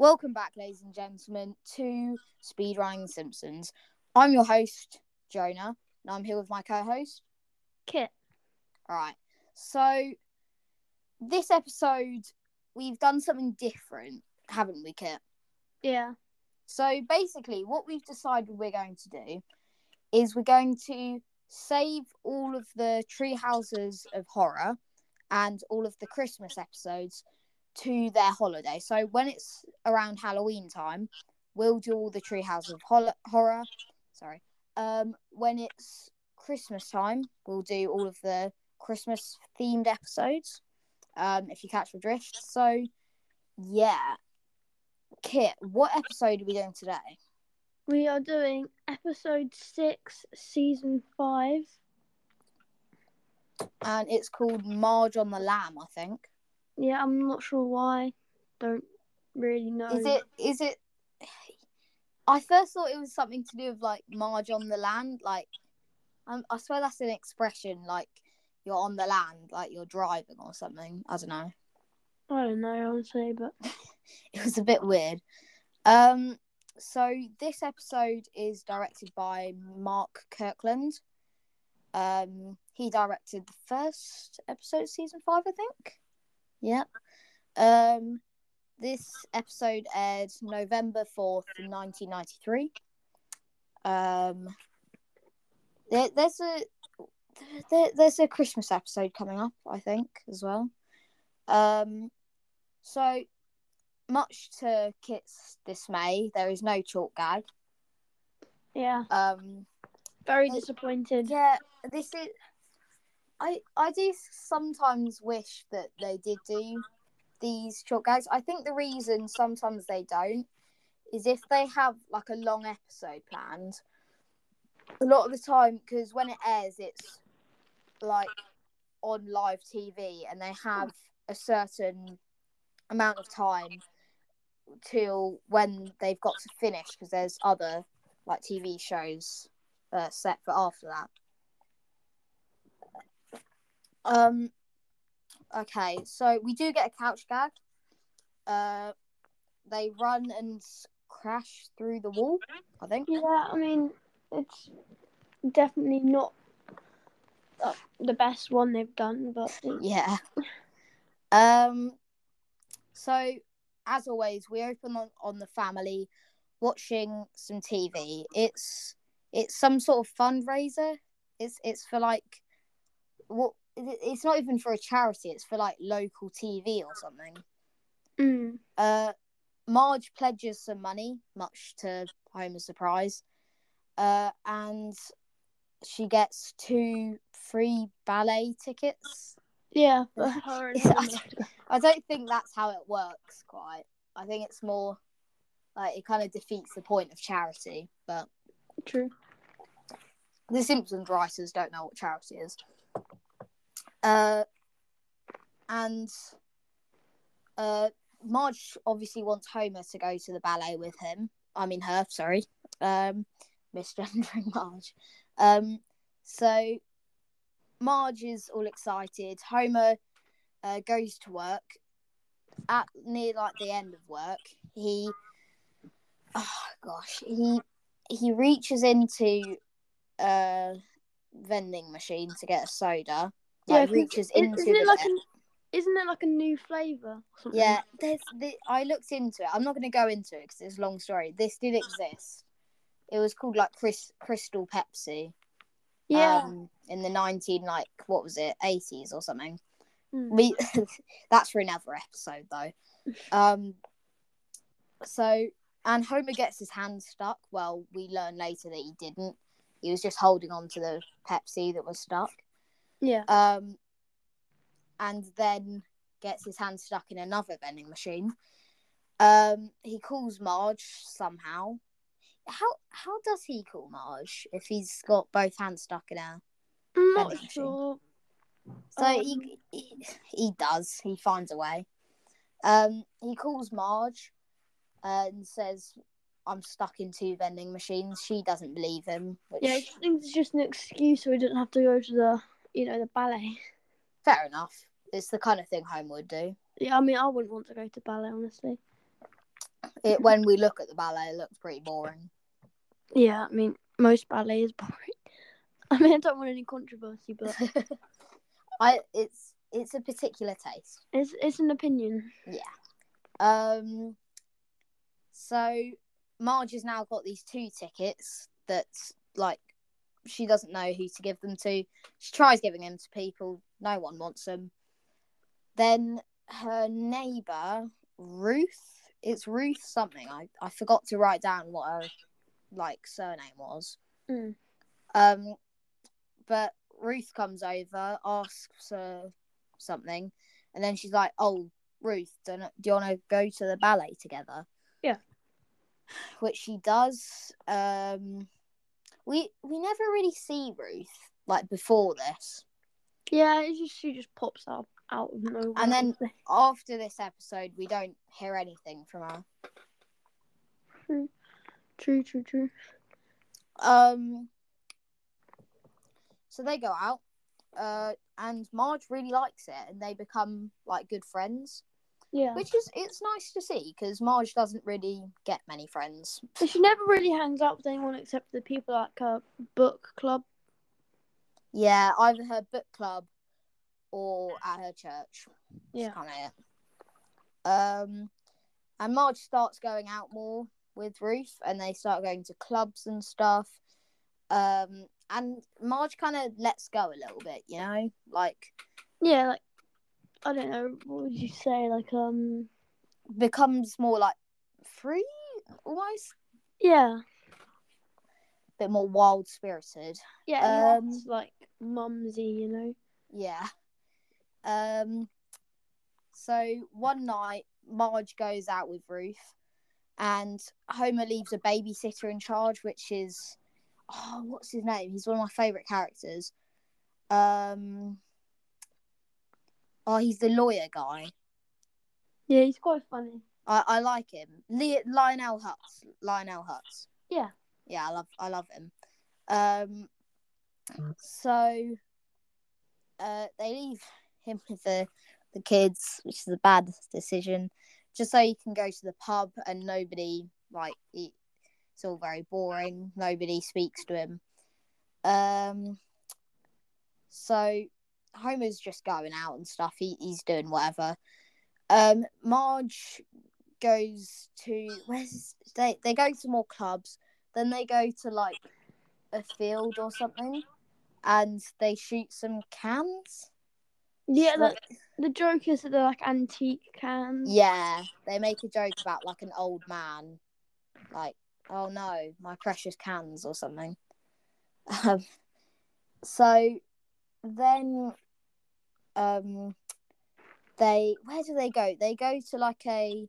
Welcome back, ladies and gentlemen, to Speedrunning the Simpsons. I'm your host, Jonah, and I'm here with my co host. Kit. All right. So, this episode, we've done something different, haven't we, Kit? Yeah. So, basically, what we've decided we're going to do is we're going to save all of the tree houses of horror and all of the Christmas episodes to their holiday. So when it's around Halloween time, we'll do all the tree houses of hol- horror. Sorry. Um, when it's Christmas time, we'll do all of the Christmas themed episodes. Um, if you catch the drift. So yeah. Kit, what episode are we doing today? We are doing episode six, season five. And it's called Marge on the Lam, I think. Yeah, I'm not sure why. Don't really know. Is it? Is it? I first thought it was something to do with like Marge on the land. Like, um, I swear that's an expression. Like, you're on the land, like you're driving or something. I don't know. I don't know, honestly, but It was a bit weird. Um. So this episode is directed by Mark Kirkland. Um, he directed the first episode, of season five, I think. Yep. Um, this episode aired November fourth, nineteen ninety three. Um, there, there's a there, there's a Christmas episode coming up, I think, as well. Um, so much to Kit's dismay, there is no chalk gag. yeah, Um, very disappointed. yeah, this is. I I do sometimes wish that they did do these short gags. I think the reason sometimes they don't is if they have like a long episode planned. A lot of the time, because when it airs, it's like on live TV, and they have a certain amount of time till when they've got to finish because there's other like TV shows uh, set for after that. Um. Okay, so we do get a couch gag. Uh, they run and crash through the wall. I think. Yeah, I mean, it's definitely not uh, the best one they've done, but Yeah. Um. So, as always, we open on, on the family watching some TV. It's it's some sort of fundraiser. It's it's for like what it's not even for a charity. It's for like local TV or something. mm, Uh, Marge pledges some money, much to Homer's surprise. Uh, and she gets two free ballet tickets. yeah, for her and Yeah, her I mum. I don't think that's how it works quite. I think it's more like it kind of defeats the point of charity, but True. the Simpsons writers don't know what charity is. Uh, and uh, Marge obviously wants Homer to go to the ballet with him. I mean, her, sorry. Um, misgendering Marge. Um, so Marge is all excited. Homer uh, goes to work. At near like the end of work, he, oh gosh, he he reaches into a vending machine to get a soda. Yeah, Like reaches it- into isn't it like an, isn't it like a new flavor? something? Yeah, there's the, I looked into it. I'm not going to go into it because it's a long story. This did exist. It was called like Chris, Crystal Pepsi. Yeah. Um, in the 19 like what was it 80s or something. Mm. We that's for another episode though. Um. So and Homer gets his hand stuck. Well, we learn later that he didn't. He was just holding on to the Pepsi that was stuck. Yeah. Um, and then gets his hand stuck in another vending machine. Um, he calls Marge somehow. How how does he call Marge if he's got both hands stuck in a? I'm not vending machine. sure. So Um, he, he he does. He finds a way. Um, he calls Marge and says, "I'm stuck in two vending machines." She doesn't believe him. Which Yeah, I thinks it's just an excuse so he doesn't have to go to the, you know, the ballet. fair enough. It's the kind of thing home would do. Yeah, I mean, I wouldn't want to go to ballet, honestly. it when we look at the ballet, it looks pretty boring. Yeah, I mean, most ballet is boring. I mean, I don't want any controversy, but I it's it's a particular taste. it's it's an opinion. Yeah. Um, so Marge has now got these two tickets that's like she doesn't know who to give them to. She tries giving them to people. No one wants them. Then her neighbor Ruth. It's Ruth something. I I forgot to write down what her like surname was. Mm. Um, but Ruth comes over, asks her something, and then she's like, "Oh, Ruth, do you, do you want to go to the ballet together?" Yeah. Which she does. Um, we we never really see Ruth like before this. Yeah, it's just she just pops up out of nowhere. And then- After this episode, we don't hear anything from her. true, true, true. Um. So they go out, uh, and Marge really likes it, and they become like good friends, Yeah, which is it's nice to see because Marge doesn't really get many friends. but she never really hangs out with anyone except the people at her book club. Yeah, either her book club or at her church. Yeah. kind of it. Um, and Marge starts going out more with Ruth, and they start going to clubs and stuff. Um, and Marge kind of lets go a little bit, you know, like Yeah, like I don't know, what would you say? Like um, becomes more like free, almost yeah, a bit more wild spirited. yeah, Um, like mumsy, you know. Yeah. Um. So one night, Marge goes out with Ruth, and Homer leaves a babysitter in charge, which is, oh, what's his name? He's one of my favorite characters. Um. Oh, he's the lawyer guy. Yeah, he's quite funny. I, I like him. Le- Lionel Hutz. Lionel Hutz. Yeah. Yeah, I love I love him. Um so uh they leave him with the the kids, which is a bad decision, just so he can go to the pub and nobody like he, it's all very boring. Nobody speaks to him. Um so Homer's just going out and stuff. He, he's doing whatever. Um, Marge goes to where's they they go to more clubs. Then they go to like a field or something, and they shoot some cans. Yeah, Like- the joke is that they're like antique cans. yeah, they make a joke about like an old man, like oh no, my precious cans or something. Um, so then, um, they where do they go? They go to like a.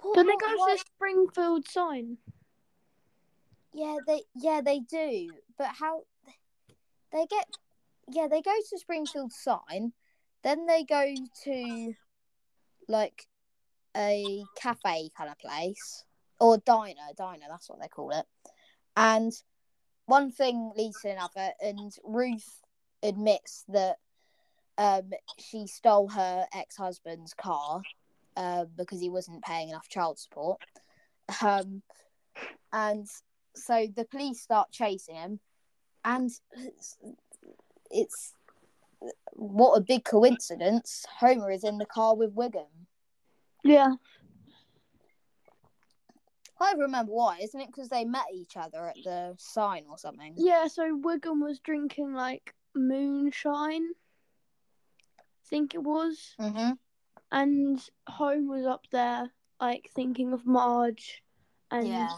What- Don't they go to the Springfield sign? Yeah, they yeah they do, but how they get? Yeah, they go to Springfield Sign, then they go to like a cafe kind of place or diner, diner. That's what they call it. And one thing leads to another, and Ruth admits that um, she stole her ex-husband's car uh, because he wasn't paying enough child support. Um, and so the police start chasing him, and it's, it's what a big coincidence. Homer is in the car with Wiggum. Yeah. I remember why. Isn't it because they met each other at the sign or something? Yeah, so Wiggum was drinking like moonshine. I think it was. Mm-hmm. And Home was up there like thinking of Marge and Yeah.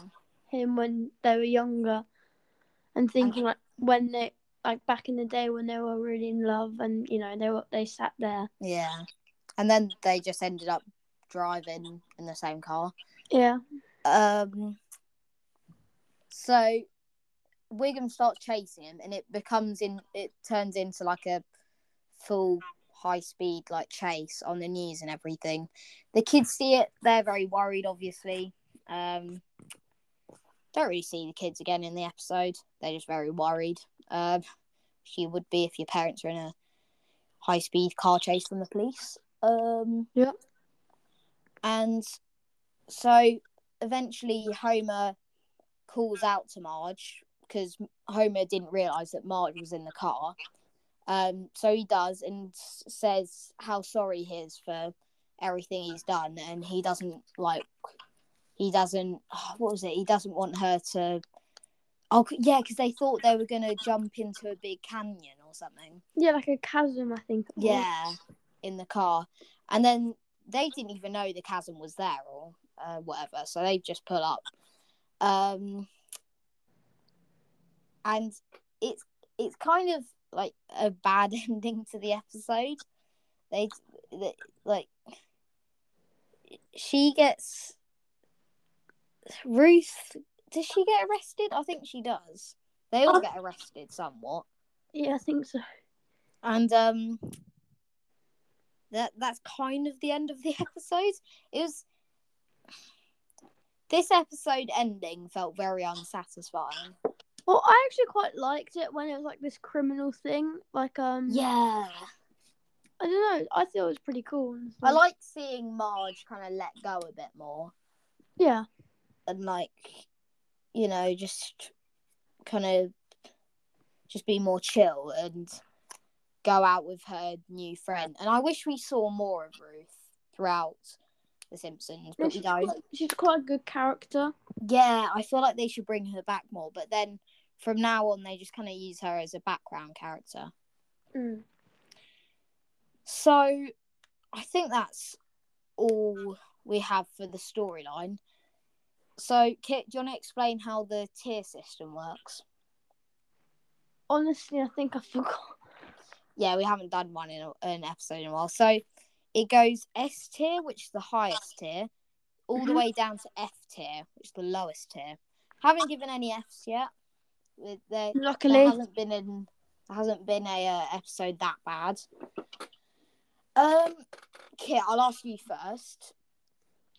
him when they were younger and thinking like when they like back in the day when they were really in love and you know they were they sat there. Yeah. And then they just ended up driving in the same car. Yeah. Um. So Wiggum starts chasing him, and it becomes in. It turns into like a full high speed like chase on the news and everything. The kids see it; they're very worried. Obviously, um, don't really see the kids again in the episode. They're just very worried. Um, you would be if your parents were in a high speed car chase from the police. Um, Yep. And so eventually Homer calls out to Marge because Homer didn't realize that Marge was in the car. Um, so he does and says how sorry he is for everything he's done, and he doesn't like. He doesn't. What was it? He doesn't want her to. Oh yeah, because they thought they were gonna jump into a big canyon or something. Yeah, like a chasm, I think. Yeah, in the car, and then they didn't even know the chasm was there or uh, whatever, so they just pull up. Um, and it's it's kind of like a bad ending to the episode. They, they like she gets Ruth. Does she get arrested? I think she does. They all Oh. get arrested somewhat Yeah, I think so. and um that that's kind of the end of the episode it was this episode ending felt very unsatisfying Well, I actually quite liked it when it was like this criminal thing. Like, um, yeah I don't know. I thought it was pretty cool. i like seeing marge kind of let go a bit more Yeah, and like you know just kind of just be more chill and go out with her new friend and i wish we saw more of ruth throughout the simpsons but we she's, don't quite, she's quite a good character. Yeah, I feel like they should bring her back more, but then from now on they just kind of use her as a background character. Mm. So I think that's all we have for the storyline. So Kit, do you want to explain how the tier system works? Honestly, I think I forgot. Yeah, we haven't done one in a- an episode in a while. So it goes S tier, which is the highest tier, all the Mhm. way down to F tier, which is the lowest tier. Haven't given any Fs yet. There- There, there Luckily, hasn't been an hasn't been a uh, episode that bad. Um, Kit, I'll ask you first.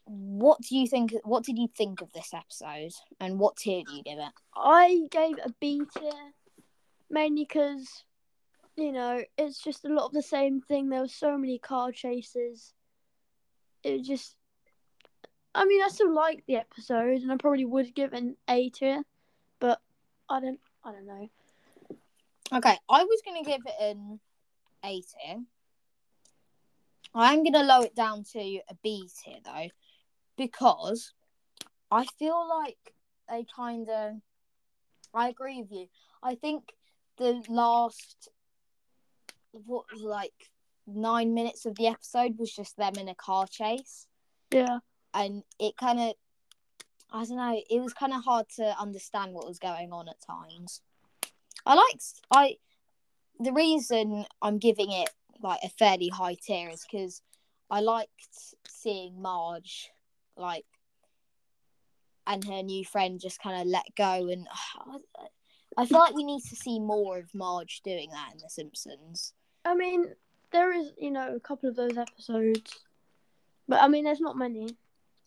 What do you think? What did you think of this episode, and what tier do you give it? I gave a B tier mainly because you know it's just a lot of the same thing. There were so many car chases. It was just. I mean, I still like the episode, and I probably would give an A tier, but I don't. I don't know. Okay, I was gonna give it an A tier. I'm gonna lower it down to a B tier though, because I feel like they kind of. I agree with you. I think the last what like nine minutes of the episode was just them in a car chase, Yeah. and it kind of. I don't know. It was kind of hard to understand what was going on at times. I liked I the reason I'm giving it like a fairly high tier is because I liked seeing Marge like and her new friend just kind of let go and I feel like we need to see more of Marge doing that in The Simpsons. I mean, there is you know a couple of those episodes, but I mean, there's not many.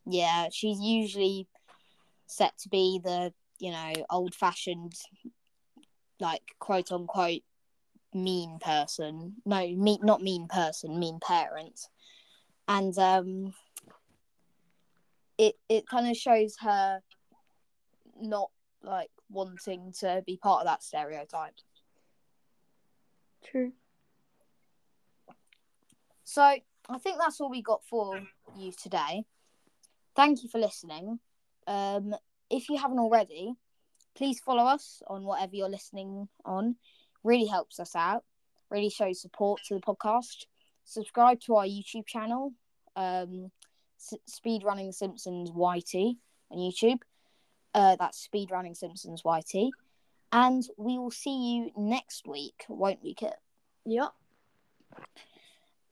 Yeah, she's usually set to be the you know old fashioned like quote unquote mean person. No, mean not mean person, mean parent. And um it it kind of shows her not like wanting to be part of that stereotype. True. So I think that's all we got for you today. Thank you for listening. Um, if you haven't already, please follow us on whatever you're listening on. Really helps us out. Really shows support to the podcast. Subscribe to our YouTube channel, um, S- Speedrunning Simpsons YT on YouTube. Uh, that's Speedrunning Simpsons YT. And we will see you next week, won't we, Kit? Yep.